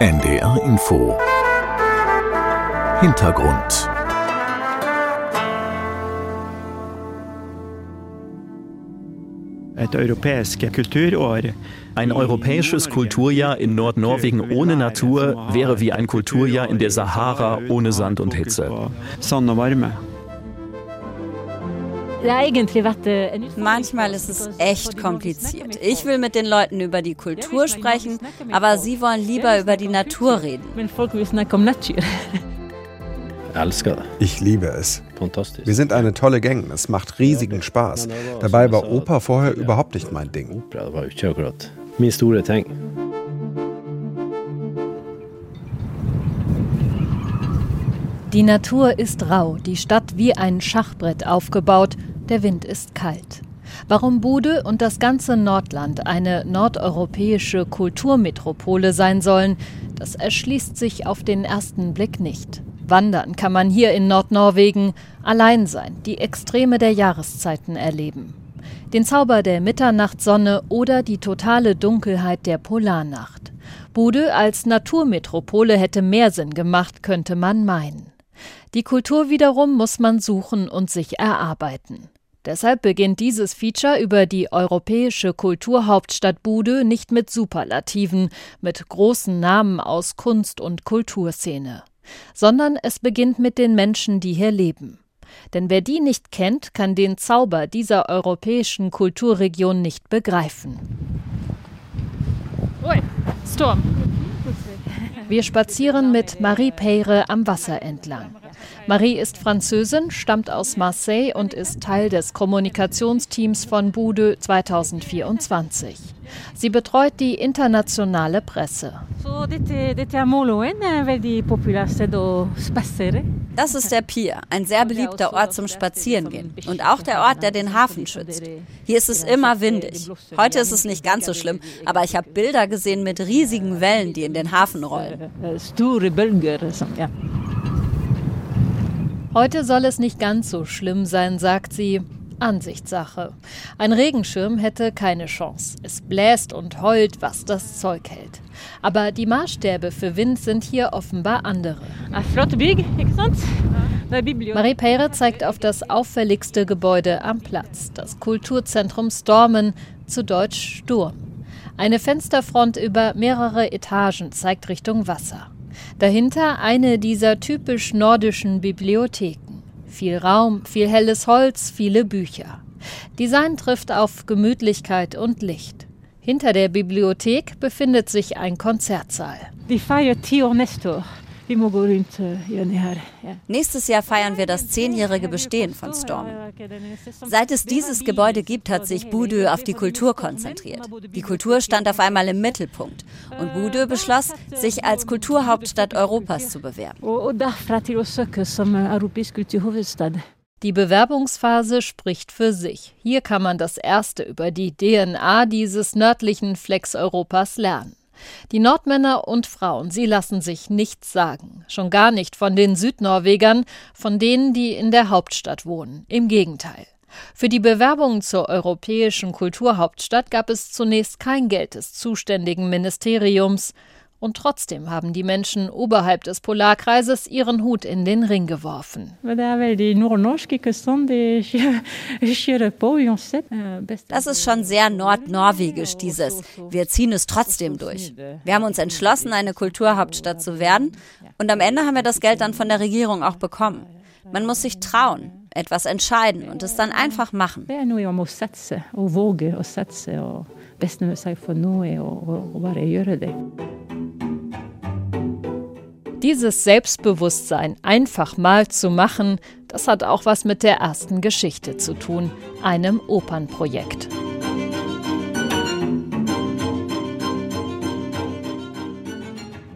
NDR Info. Hintergrund. Ein europäisches Kulturjahr in Nordnorwegen ohne Natur wäre wie ein Kulturjahr in der Sahara ohne Sand und Hitze. Manchmal ist es echt kompliziert. Ich will mit den Leuten über die Kultur sprechen, aber sie wollen lieber über die Natur reden. Ich liebe es. Wir sind eine tolle Gang, es macht riesigen Spaß. Dabei war Oper vorher überhaupt nicht mein Ding. Die Natur ist rau, die Stadt wie ein Schachbrett aufgebaut, der Wind ist kalt. Warum Bude und das ganze Nordland eine nordeuropäische Kulturmetropole sein sollen, das erschließt sich auf den ersten Blick nicht. Wandern kann man hier in Nordnorwegen, allein sein, die Extreme der Jahreszeiten erleben. Den Zauber der Mitternachtssonne oder die totale Dunkelheit der Polarnacht. Bude als Naturmetropole hätte mehr Sinn gemacht, könnte man meinen. Die Kultur wiederum muss man suchen und sich erarbeiten. Deshalb beginnt dieses Feature über die europäische Kulturhauptstadt Bude nicht mit Superlativen, mit großen Namen aus Kunst- und Kulturszene sondern es beginnt mit den Menschen, die hier leben. Denn wer die nicht kennt, kann den Zauber dieser europäischen Kulturregion nicht begreifen. Ui, Sturm. Wir spazieren mit Marie Peyre am Wasser entlang. Marie ist Französin, stammt aus Marseille und ist Teil des Kommunikationsteams von Bude 2024. Sie betreut die internationale Presse. Das ist der Pier, ein sehr beliebter Ort zum Spazierengehen und auch der Ort, der den Hafen schützt. Hier ist es immer windig. Heute ist es nicht ganz so schlimm, aber ich habe Bilder gesehen mit riesigen Wellen, die in den Hafen rollen. Heute soll es nicht ganz so schlimm sein, sagt sie. Ansichtssache. Ein Regenschirm hätte keine Chance. Es bläst und heult, was das Zeug hält. Aber die Maßstäbe für Wind sind hier offenbar andere. Marie Peyre zeigt auf das auffälligste Gebäude am Platz, das Kulturzentrum Stormen, zu Deutsch Sturm. Eine Fensterfront über mehrere Etagen zeigt Richtung Wasser. Dahinter eine dieser typisch nordischen Bibliotheken. Viel Raum, viel helles Holz, viele Bücher. Design trifft auf Gemütlichkeit und Licht. Hinter der Bibliothek befindet sich ein Konzertsaal. Die Feier Tio Nestor. Nächstes Jahr feiern wir das zehnjährige Bestehen von Storm. Seit es dieses Gebäude gibt, hat sich Budö auf die Kultur konzentriert. Die Kultur stand auf einmal im Mittelpunkt und Budö beschloss, sich als Kulturhauptstadt Europas zu bewerben. Die Bewerbungsphase spricht für sich. Hier kann man das erste über die DNA dieses nördlichen Flecks Europas lernen. Die Nordmänner und Frauen, sie lassen sich nichts sagen, schon gar nicht von den Südnorwegern, von denen, die in der Hauptstadt wohnen. Im Gegenteil. Für die Bewerbung zur europäischen Kulturhauptstadt gab es zunächst kein Geld des zuständigen Ministeriums, und trotzdem haben die Menschen oberhalb des Polarkreises ihren Hut in den Ring geworfen. Das ist schon sehr nordnorwegisch, dieses. Wir ziehen es trotzdem durch. Wir haben uns entschlossen, eine Kulturhauptstadt zu werden. Und am Ende haben wir das Geld dann von der Regierung auch bekommen. Man muss sich trauen, etwas entscheiden und es dann einfach machen. Dieses Selbstbewusstsein einfach mal zu machen, das hat auch was mit der ersten Geschichte zu tun, einem Opernprojekt.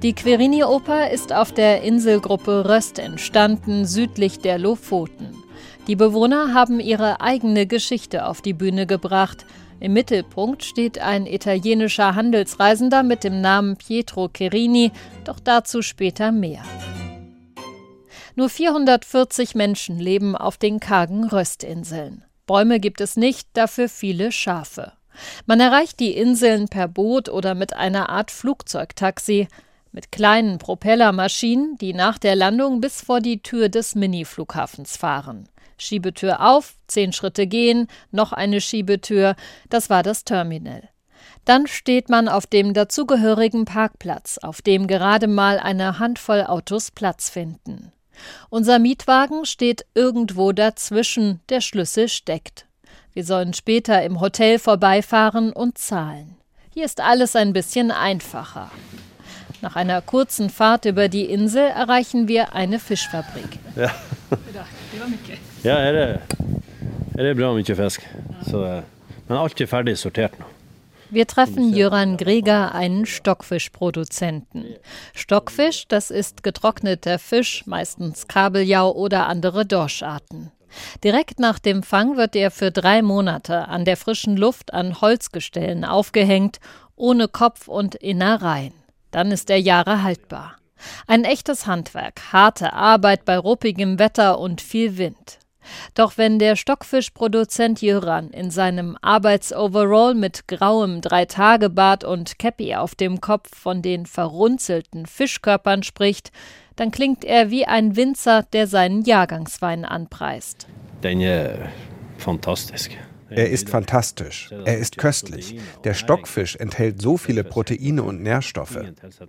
Die Querini-Oper ist auf der Inselgruppe Röst entstanden, südlich der Lofoten. Die Bewohner haben ihre eigene Geschichte auf die Bühne gebracht – im Mittelpunkt steht ein italienischer Handelsreisender mit dem Namen Pietro Cherini, doch dazu später mehr. Nur 440 Menschen leben auf den kargen Röstinseln. Bäume gibt es nicht, dafür viele Schafe. Man erreicht die Inseln per Boot oder mit einer Art Flugzeugtaxi. mit kleinen Propellermaschinen, die nach der Landung bis vor die Tür des Mini-Flughafens fahren. Schiebetür auf, zehn Schritte gehen, noch eine Schiebetür, das war das Terminal. Dann steht man auf dem dazugehörigen Parkplatz, auf dem gerade mal eine Handvoll Autos Platz finden. Unser Mietwagen steht irgendwo dazwischen, der Schlüssel steckt. Wir sollen später im Hotel vorbeifahren und zahlen. Hier ist alles ein bisschen einfacher. Nach einer kurzen Fahrt über die Insel erreichen wir eine Fischfabrik. Ja, ja er er er bra mye fisk. Så, eh, men alt er ferdig sortert nå. Wir treffen Jöran Greger, einen Stockfischproduzenten. Stockfisch, das ist getrockneter Fisch, meistens Kabeljau oder andere Dorscharten. Direkt nach dem Fang wird er für drei Monate an der frischen Luft an Holzgestellen aufgehängt, ohne Kopf und Innereien. Dann ist er Jahre haltbar. Ein echtes Handwerk, harte Arbeit bei ruppigem Wetter und viel Wind. Doch wenn der Stockfischproduzent Jöran in seinem Arbeitsoverall mit grauem Dreitagebart und Käppi auf dem Kopf von den verrunzelten Fischkörpern spricht, dann klingt er wie ein Winzer, der seinen Jahrgangswein anpreist. Den ist fantastisch. Er ist fantastisch. Er ist köstlich. Der Stockfisch enthält so viele Proteine und Nährstoffe.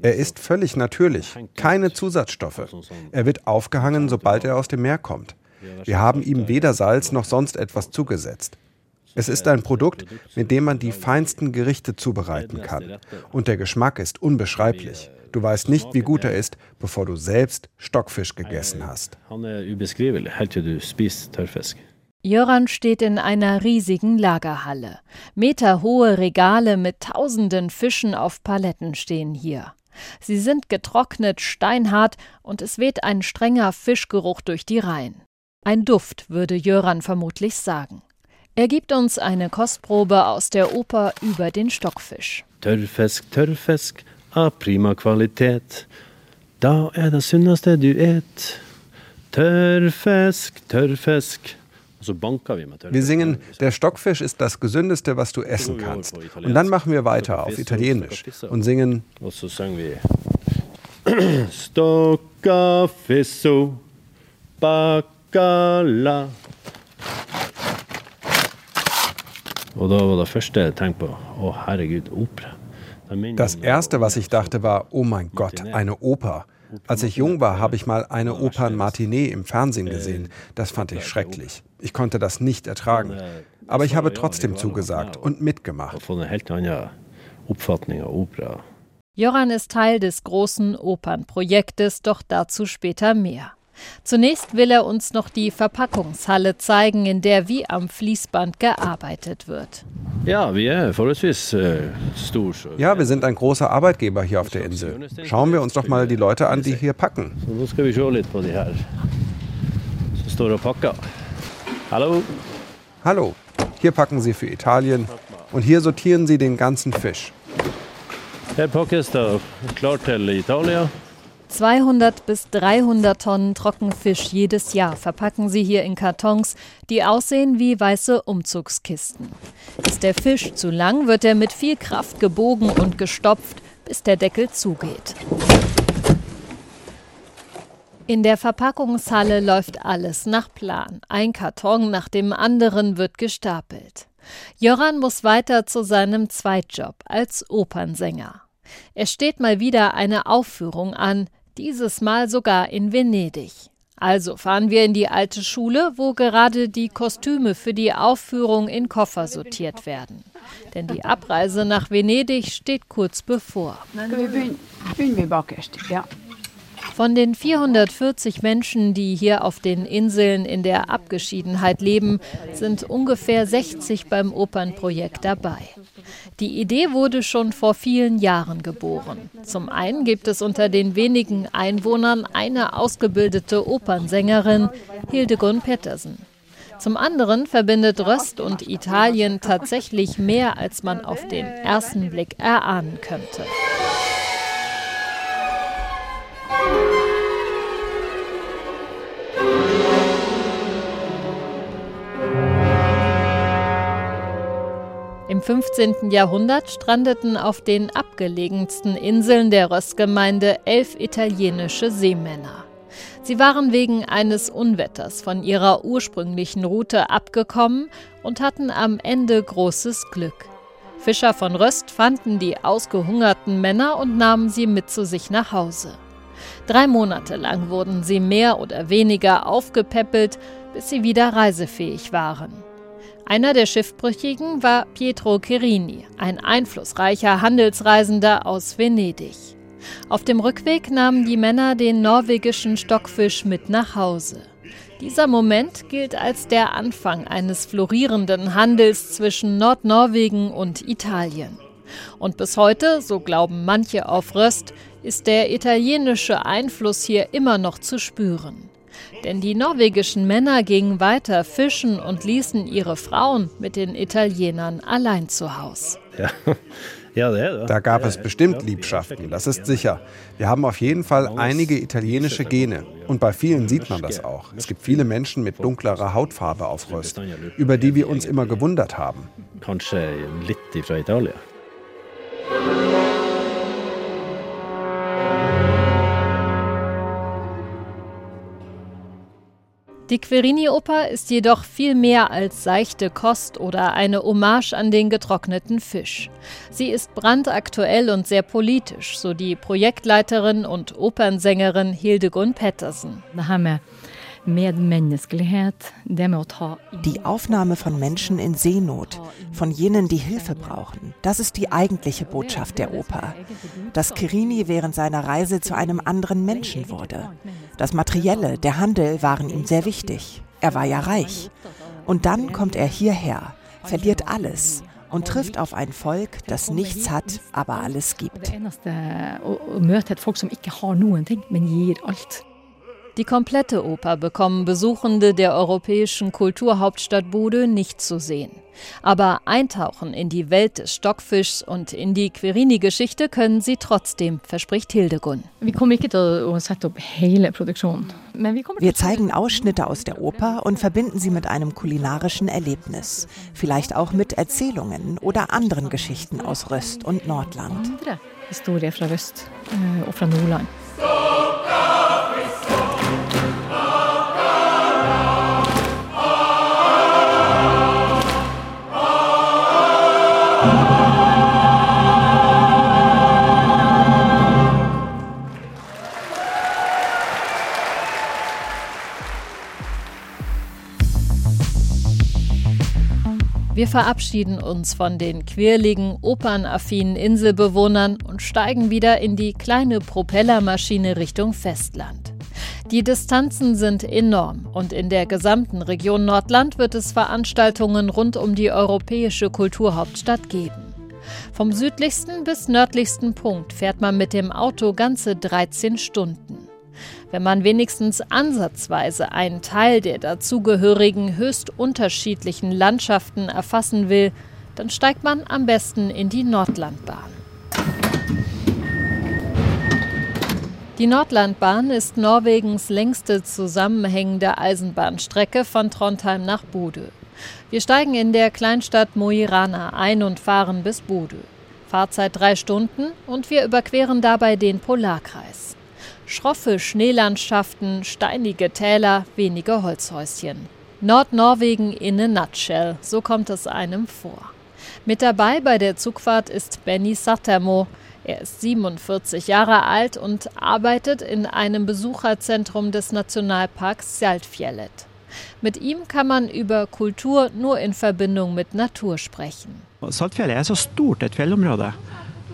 Er ist völlig natürlich. Keine Zusatzstoffe. Er wird aufgehangen, sobald er aus dem Meer kommt. Wir haben ihm weder Salz noch sonst etwas zugesetzt. Es ist ein Produkt, mit dem man die feinsten Gerichte zubereiten kann. Und der Geschmack ist unbeschreiblich. Du weißt nicht, wie gut er ist, bevor du selbst Stockfisch gegessen hast. Jöran steht in einer riesigen Lagerhalle. Meterhohe Regale mit tausenden Fischen auf Paletten stehen hier. Sie sind getrocknet, steinhart und es weht ein strenger Fischgeruch durch die Reihen. Ein Duft, würde Jöran vermutlich sagen. Er gibt uns eine Kostprobe aus der Oper über den Stockfisch. Tørrfisk, tørrfisk av prima kvalitet. Da er det sunneste du et. Tørrfisk, tørrfisk. Wir singen, der Stockfisch ist das Gesündeste, was du essen kannst. Und dann machen wir weiter auf Italienisch und singen Stoccafisso, bac Skala. Og da var det første jeg tenkte på, å herregud, opera. Das erste, was ich dachte, war, oh mein Gott, eine Oper. Als ich jung war, habe ich mal eine Opernmatinee im Fernsehen gesehen. Das fand ich schrecklich. Ich konnte das nicht ertragen. Aber ich habe trotzdem zugesagt und mitgemacht. Joran ist Teil des großen Opernprojektes, doch dazu später mehr. Zunächst will er uns noch die Verpackungshalle zeigen, in der wie am Fließband gearbeitet wird. Ja, wir äh, Ja, wir sind ein großer Arbeitgeber hier auf der Insel. Schauen wir uns doch mal die Leute an, die hier packen. Hallo. Hallo. Hier packen sie für Italien und hier sortieren sie den ganzen Fisch. Her pakkes det klart til Italia. 200 bis 300 Tonnen Trockenfisch jedes Jahr verpacken sie hier in Kartons, die aussehen wie weiße Umzugskisten. Ist der Fisch zu lang, wird er mit viel Kraft gebogen und gestopft, bis der Deckel zugeht. In der Verpackungshalle läuft alles nach Plan. Ein Karton nach dem anderen wird gestapelt. Joran muss weiter zu seinem Zweitjob als Opernsänger. Es steht mal wieder eine Aufführung an, dieses Mal sogar in Venedig. Also fahren wir in die alte Schule, wo gerade die Kostüme für die Aufführung in Koffer sortiert werden. Denn die Abreise nach Venedig steht kurz bevor. Von den 440 Menschen, die hier auf den Inseln in der Abgeschiedenheit leben, sind ungefähr 60 beim Opernprojekt dabei. Die Idee wurde schon vor vielen Jahren geboren. Zum einen gibt es unter den wenigen Einwohnern eine ausgebildete Opernsängerin, Hildegund Pettersen. Zum anderen verbindet Röst und Italien tatsächlich mehr, als man auf den ersten Blick erahnen könnte. 15. Jahrhundert strandeten auf den abgelegensten Inseln der Röstgemeinde elf italienische Seemänner. Sie waren wegen eines Unwetters von ihrer ursprünglichen Route abgekommen und hatten am Ende großes Glück. Fischer von Röst fanden die ausgehungerten Männer und nahmen sie mit zu sich nach Hause. Drei Monate lang wurden sie mehr oder weniger aufgepäppelt, bis sie wieder reisefähig waren. Einer der Schiffbrüchigen war Pietro Chirini, ein einflussreicher Handelsreisender aus Venedig. Auf dem Rückweg nahmen die Männer den norwegischen Stockfisch mit nach Hause. Dieser Moment gilt als der Anfang eines florierenden Handels zwischen Nordnorwegen und Italien. Und bis heute, so glauben manche auf Röst, ist der italienische Einfluss hier immer noch zu spüren. Denn die norwegischen Männer gingen weiter fischen und ließen ihre Frauen mit den Italienern allein zu Hause. Ja. Da gab es bestimmt Liebschaften, das ist sicher. Wir haben auf jeden Fall einige italienische Gene. Und bei vielen sieht man das auch. Es gibt viele Menschen mit dunklerer Hautfarbe auf Röst, über die wir uns immer gewundert haben. Kanske lite fra Italien. Die Querini-Oper ist jedoch viel mehr als seichte Kost oder eine Hommage an den getrockneten Fisch. Sie ist brandaktuell und sehr politisch, so die Projektleiterin und Opernsängerin Hildegund Pettersen. Die Aufnahme von Menschen in Seenot, von jenen, die Hilfe brauchen, das ist die eigentliche Botschaft der Oper. Dass Kirini während seiner Reise zu einem anderen Menschen wurde. Das Materielle, der Handel waren ihm sehr wichtig. Er war ja reich. Und dann kommt er hierher, verliert alles und trifft auf ein Volk, das nichts hat, aber alles gibt. Die komplette Oper bekommen Besuchende der europäischen Kulturhauptstadt Bude nicht zu sehen. Aber eintauchen in die Welt des Stockfischs und in die Querini-Geschichte können sie trotzdem, verspricht Hildegun. Wir zeigen Ausschnitte aus der Oper und verbinden sie mit einem kulinarischen Erlebnis. Vielleicht auch mit Erzählungen oder anderen Geschichten aus Röst und Nordland. Historie fra Röst und äh, fra Nordland. Wir verabschieden uns von den quirligen, opernaffinen Inselbewohnern und steigen wieder in die kleine Propellermaschine Richtung Festland. Die Distanzen sind enorm und in der gesamten Region Nordland wird es Veranstaltungen rund um die europäische Kulturhauptstadt geben. Vom südlichsten bis nördlichsten Punkt fährt man mit dem Auto ganze 13 Stunden. Wenn man wenigstens ansatzweise einen Teil der dazugehörigen höchst unterschiedlichen Landschaften erfassen will, dann steigt man am besten in die Nordlandbahn. Die Nordlandbahn ist Norwegens längste zusammenhängende Eisenbahnstrecke von Trondheim nach Bodø. Wir steigen in der Kleinstadt Mo i Rana ein und fahren bis Bodø. Fahrzeit drei Stunden und wir überqueren dabei den Polarkreis. Schroffe Schneelandschaften, steinige Täler, wenige Holzhäuschen. Nordnorwegen in a nutshell, so kommt es einem vor. Mit dabei bei der Zugfahrt ist Benny Sattermo. Er ist 47 Jahre alt und arbeitet in einem Besucherzentrum des Nationalparks Saltfjellet. Mit ihm kann man über Kultur nur in Verbindung mit Natur sprechen. Saltfjellet er så stort et fjellområde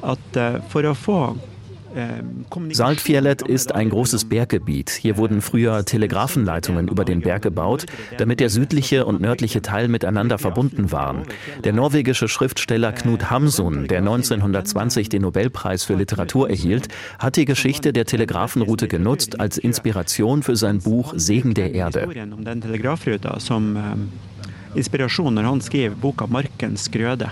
at eh, for å få Saltfjellet ist ein großes Berggebiet. Hier wurden früher Telegrafenleitungen über den Berg gebaut, damit der südliche und nördliche Teil miteinander verbunden waren. Der norwegische Schriftsteller Knut Hamsun, der 1920 den Nobelpreis für Literatur erhielt, hat die Geschichte der Telegrafenroute genutzt als Inspiration für sein Buch Segen der Erde. Inspiration han skrev 'Markens grøde'.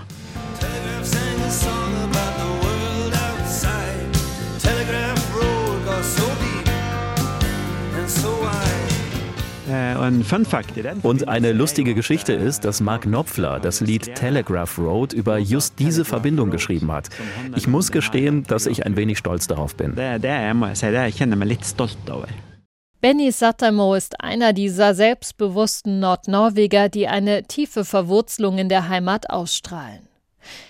Und eine lustige Geschichte ist, dass Mark Knopfler das Lied Telegraph Road über just diese Verbindung geschrieben hat. Ich muss gestehen, dass ich ein wenig stolz darauf bin. Benny Sattermo ist einer dieser selbstbewussten Nordnorweger, die eine tiefe Verwurzelung in der Heimat ausstrahlen.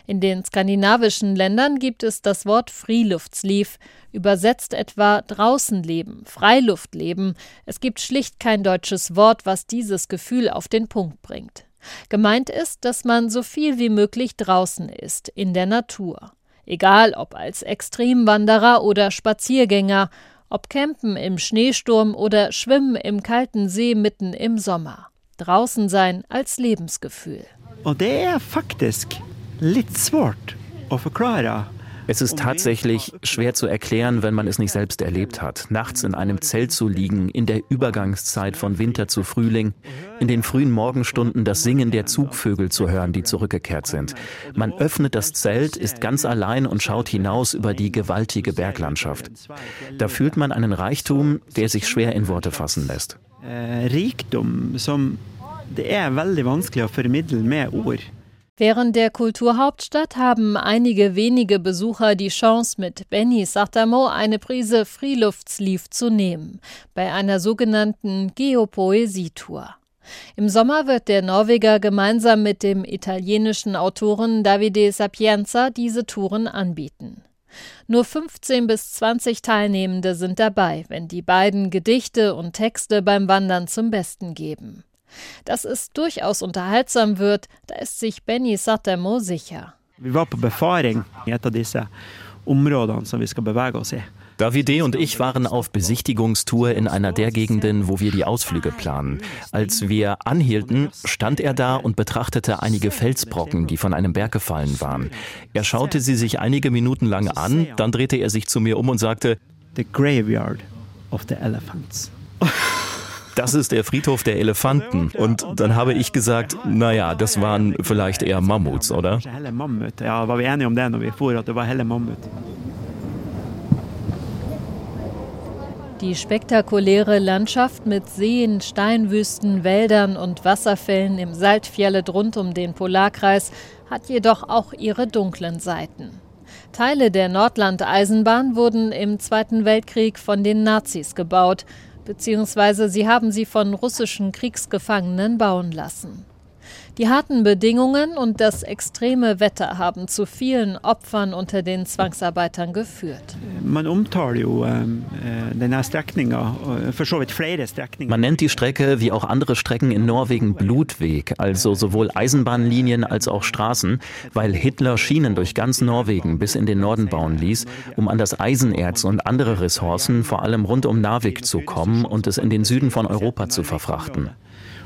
In den skandinavischen Ländern gibt es das Wort Friluftsliv, übersetzt etwa draußen leben, Freiluftleben. Es gibt schlicht kein deutsches Wort, was dieses Gefühl auf den Punkt bringt. Gemeint ist, dass man so viel wie möglich draußen ist, in der Natur. Egal ob als Extremwanderer oder Spaziergänger, ob campen im Schneesturm oder schwimmen im kalten See mitten im Sommer. Draußen sein als Lebensgefühl. Und der ist faktisch litt svårt å forklare. Es ist tatsächlich schwer zu erklären, wenn man es nicht selbst erlebt hat. Nachts in einem Zelt zu liegen, in der Übergangszeit von Winter zu Frühling, in den frühen Morgenstunden das Singen der Zugvögel zu hören, die zurückgekehrt sind. Man öffnet das Zelt, ist ganz allein und schaut hinaus über die gewaltige Berglandschaft. Da fühlt man einen Reichtum, der sich schwer in Worte fassen lässt. Eh, Rikdom som det er veldig vanskelig å formidle med ord. Während der Kulturhauptstadt haben einige wenige Besucher die Chance, mit Benny Satamo eine Prise Freeluftslief zu nehmen, bei einer sogenannten Geopoesietour. Im Sommer wird der Norweger gemeinsam mit dem italienischen Autoren Davide Sapienza diese Touren anbieten. Nur 15 bis 20 Teilnehmende sind dabei, wenn die beiden Gedichte und Texte beim Wandern zum Besten geben. Dass es durchaus unterhaltsam wird, da ist sich Benny Sattermo sicher. Wir waren på befaring i et av disse områdene som vi skal bevege oss i. Davide und ich waren auf Besichtigungstour in einer der Gegenden, wo wir die Ausflüge planen. Als wir anhielten, stand er da und betrachtete einige Felsbrocken, die von einem Berg gefallen waren. Er schaute sie sich einige Minuten lang an, dann drehte er sich zu mir um und sagte: The graveyard of the elephants das ist der Friedhof der Elefanten. Und dann habe ich gesagt, naja, das waren vielleicht eher Mammuts, oder? Ja, war wir einig um når vi for, at det var helle Mammut. Die spektakuläre Landschaft mit Seen, Steinwüsten, Wäldern und Wasserfällen im Saltfjellet rund um den Polarkreis hat jedoch auch ihre dunklen Seiten. Teile der Nordland-Eisenbahn wurden im Zweiten Weltkrieg von den Nazis gebaut beziehungsweise sie haben sie von russischen Kriegsgefangenen bauen lassen. Die harten Bedingungen und das extreme Wetter haben zu vielen Opfern unter den Zwangsarbeitern geführt. Man ähm, äh, Man nennt die Strecke wie auch andere Strecken in Norwegen Blutweg, also sowohl Eisenbahnlinien als auch Straßen, weil Hitler Schienen durch ganz Norwegen bis in den Norden bauen ließ, um an das Eisenerz und andere Ressourcen vor allem rund um Narvik zu kommen und es in den Süden von Europa zu verfrachten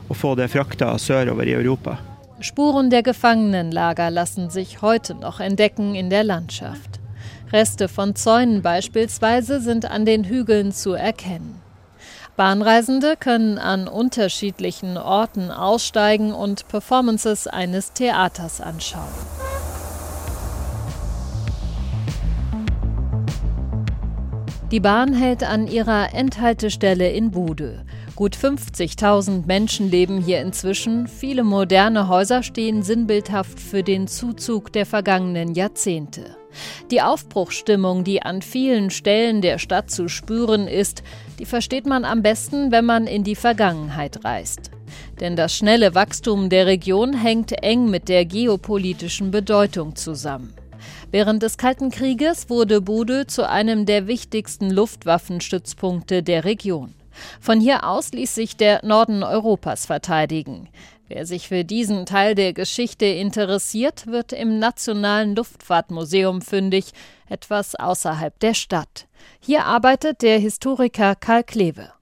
og få det frakta sørover i Europa. Spuren der Gefangenenlager lassen sich heute noch entdecken in der Landschaft. Reste von Zäunen beispielsweise sind an den Hügeln zu erkennen. Bahnreisende können an unterschiedlichen Orten aussteigen und Performances eines Theaters anschauen. Die Bahn hält an ihrer Endhaltestelle in Bude. Gut 50.000 Menschen leben hier inzwischen. Viele moderne Häuser stehen sinnbildhaft für den Zuzug der vergangenen Jahrzehnte. Die Aufbruchsstimmung, die an vielen Stellen der Stadt zu spüren ist, die versteht man am besten, wenn man in die Vergangenheit reist. Denn das schnelle Wachstum der Region hängt eng mit der geopolitischen Bedeutung zusammen. Während des Kalten Krieges wurde Bude zu einem der wichtigsten Luftwaffenstützpunkte der Region. Von hier aus ließ sich der Norden Europas verteidigen. Wer sich für diesen Teil der Geschichte interessiert, wird im Nationalen Luftfahrtmuseum fündig, etwas außerhalb der Stadt. Hier arbeitet der Historiker Karl Kleve.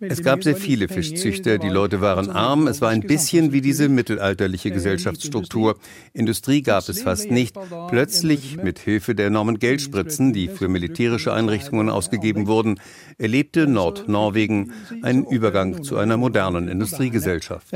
Es gab sehr viele Fischzüchter, die Leute waren arm, es war ein bisschen wie diese mittelalterliche Gesellschaftsstruktur. Industrie gab es fast nicht. Plötzlich, mit Hilfe der enormen Geldspritzen, die für militärische Einrichtungen ausgegeben wurden, erlebte Nordnorwegen einen Übergang zu einer modernen Industriegesellschaft.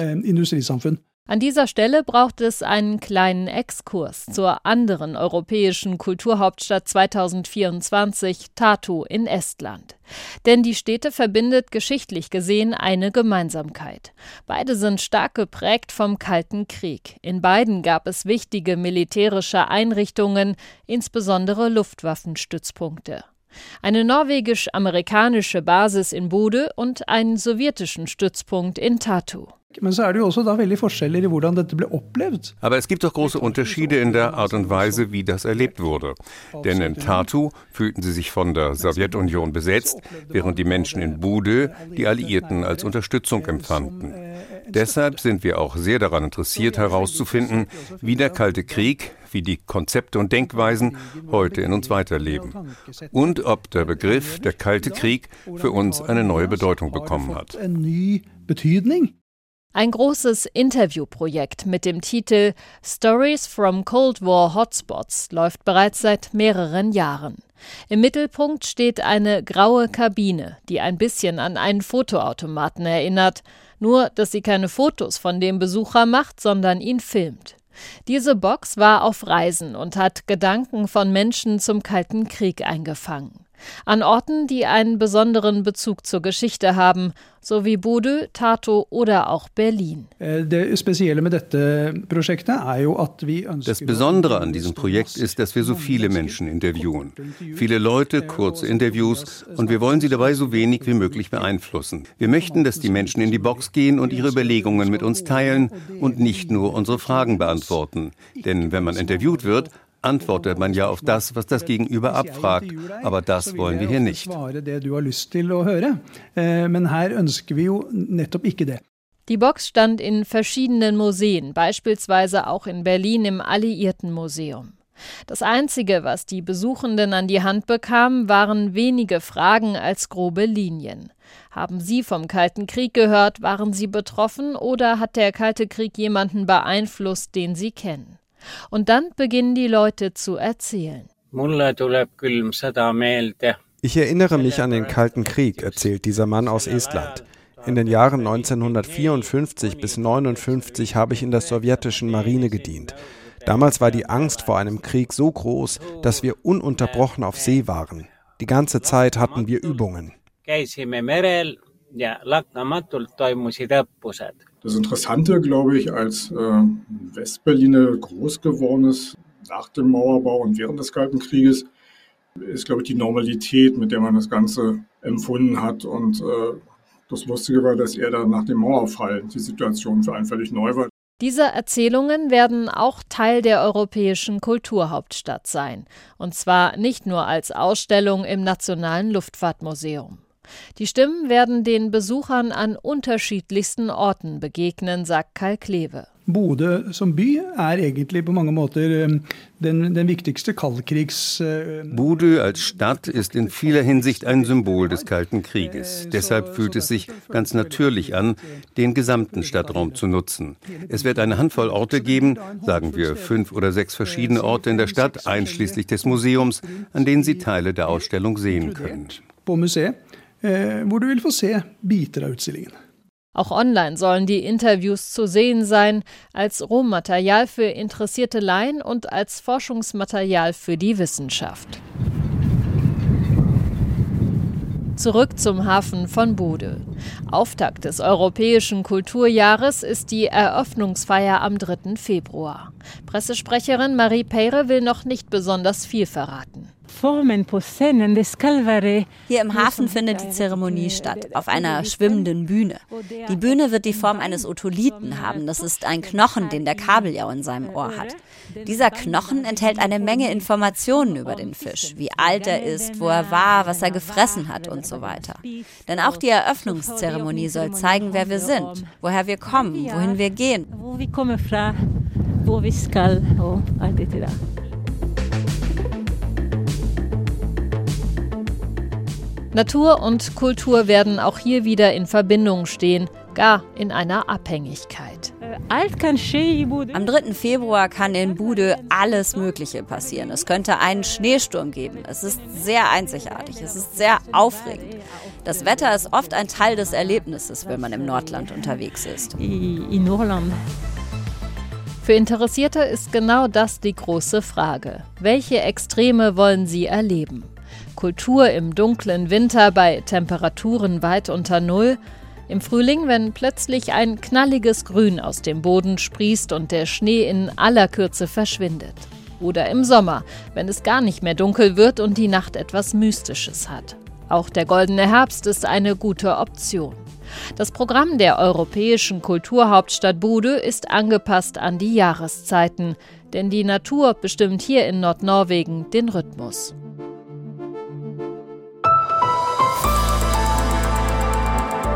An dieser Stelle braucht es einen kleinen Exkurs zur anderen europäischen Kulturhauptstadt 2024, Tartu in Estland. Denn die Städte verbindet geschichtlich gesehen eine Gemeinsamkeit. Beide sind stark geprägt vom Kalten Krieg. In beiden gab es wichtige militärische Einrichtungen, insbesondere Luftwaffenstützpunkte. Eine norwegisch-amerikanische Basis in Bude und einen sowjetischen Stützpunkt in Tartu. Aber es gibt doch große Unterschiede in der Art und Weise, wie das erlebt wurde. Denn in Tartu fühlten sie sich von der Sowjetunion besetzt, während die Menschen in Bude die Alliierten als Unterstützung empfanden. Deshalb sind wir auch sehr daran interessiert herauszufinden, wie der Kalte Krieg, wie die Konzepte und Denkweisen heute in uns weiterleben und ob der Begriff der Kalte Krieg für uns eine neue Bedeutung bekommen hat. Ein großes Interviewprojekt mit dem Titel Stories from Cold War Hotspots läuft bereits seit mehreren Jahren. Im Mittelpunkt steht eine graue Kabine, die ein bisschen an einen Fotoautomaten erinnert, nur dass sie keine Fotos von dem Besucher macht, sondern ihn filmt. Diese Box war auf Reisen und hat Gedanken von Menschen zum Kalten Krieg eingefangen an Orten, die einen besonderen Bezug zur Geschichte haben, so wie Bodø, Tartu oder auch Berlin. Äh, das Besondere an diesem Projekt ist, dass wir so viele Menschen interviewen. Viele Leute, kurze Interviews und wir wollen sie dabei so wenig wie möglich beeinflussen. Wir möchten, dass die Menschen in die Box gehen und ihre Überlegungen mit uns teilen und nicht nur unsere Fragen beantworten. Denn wenn man interviewt wird, antwortet man ja auf das, was das Gegenüber abfragt. Aber das wollen wir hier nicht. Die Box stand in verschiedenen Museen, beispielsweise auch in Berlin im Alliiertenmuseum. Das Einzige, was die Besuchenden an die Hand bekamen, waren wenige Fragen als grobe Linien. Haben Sie vom Kalten Krieg gehört? Waren Sie betroffen oder hat der Kalte Krieg jemanden beeinflusst, den Sie kennen? Und dann beginnen die Leute zu erzählen. Ich erinnere mich an den Kalten Krieg, erzählt dieser Mann aus Estland. In den Jahren 1954 bis 1959 habe ich in der sowjetischen Marine gedient. Damals war die Angst vor einem Krieg so groß, dass wir ununterbrochen auf See waren. Die ganze Zeit hatten wir Übungen. Das Interessante, glaube ich, als äh, Westberliner groß geworden ist, nach dem Mauerbau und während des Kalten Krieges, ist, glaube ich, die Normalität, mit der man das Ganze empfunden hat. Und äh, das Lustige war, dass er dann nach dem Mauerfall die Situation für einen völlig neu war. Diese Erzählungen werden auch Teil der europäischen Kulturhauptstadt sein. Und zwar nicht nur als Ausstellung im Nationalen Luftfahrtmuseum. Die Stimmen werden den Besuchern an unterschiedlichsten Orten begegnen, sagt Karl Kleve. Bodø som by er egentlig på mange måter eh, den, den viktigste kaldkrigs... Eh, Bodø als Stadt ist in vieler Hinsicht ein Symbol des Kalten Krieges. Deshalb fühlt es sich ganz natürlich an, den gesamten Stadtraum zu nutzen. Es wird eine Handvoll Orte geben, sagen wir fünf oder sechs verschiedene Orte in der Stadt, einschließlich des Museums, an denen Sie Teile der Ausstellung sehen können eh, hvor du vil få se biter av utstillingen. Auch online sollen die Interviews zu sehen sein, als Rohmaterial für interessierte Laien und als Forschungsmaterial für die Wissenschaft. Zurück zum Hafen von Bode. Auftakt des Europäischen Kulturjahres ist die Eröffnungsfeier am 3. Februar. Pressesprecherin Marie Peyre will noch nicht besonders viel verraten. Hier im Hafen findet die Zeremonie statt, auf einer schwimmenden Bühne. Die Bühne wird die Form eines Otolithen haben. Das ist ein Knochen, den der Kabeljau in seinem Ohr hat. Dieser Knochen enthält eine Menge Informationen über den Fisch, wie alt er ist, wo er war, was er gefressen hat und so weiter. Denn auch die Eröffnungszeremonie soll zeigen, wer wir sind, woher wir kommen, wohin wir gehen. Wo wir kommen, wo wir skal og Natur und Kultur werden auch hier wieder in Verbindung stehen, gar in einer Abhängigkeit. Am 3. Februar kann in Bude alles Mögliche passieren. Es könnte einen Schneesturm geben. Es ist sehr einzigartig. Es ist sehr aufregend. Das Wetter ist oft ein Teil des Erlebnisses, wenn man im Nordland unterwegs ist. In Nordland. Für Interessierte ist genau das die große Frage. Welche Extreme wollen sie erleben? Kultur im dunklen Winter bei Temperaturen weit unter Null? Im Frühling, wenn plötzlich ein knalliges Grün aus dem Boden sprießt und der Schnee in aller Kürze verschwindet? Oder im Sommer, wenn es gar nicht mehr dunkel wird und die Nacht etwas Mystisches hat? Auch der goldene Herbst ist eine gute Option. Das Programm der europäischen Kulturhauptstadt Bude ist angepasst an die Jahreszeiten, denn die Natur bestimmt hier in Nordnorwegen den Rhythmus.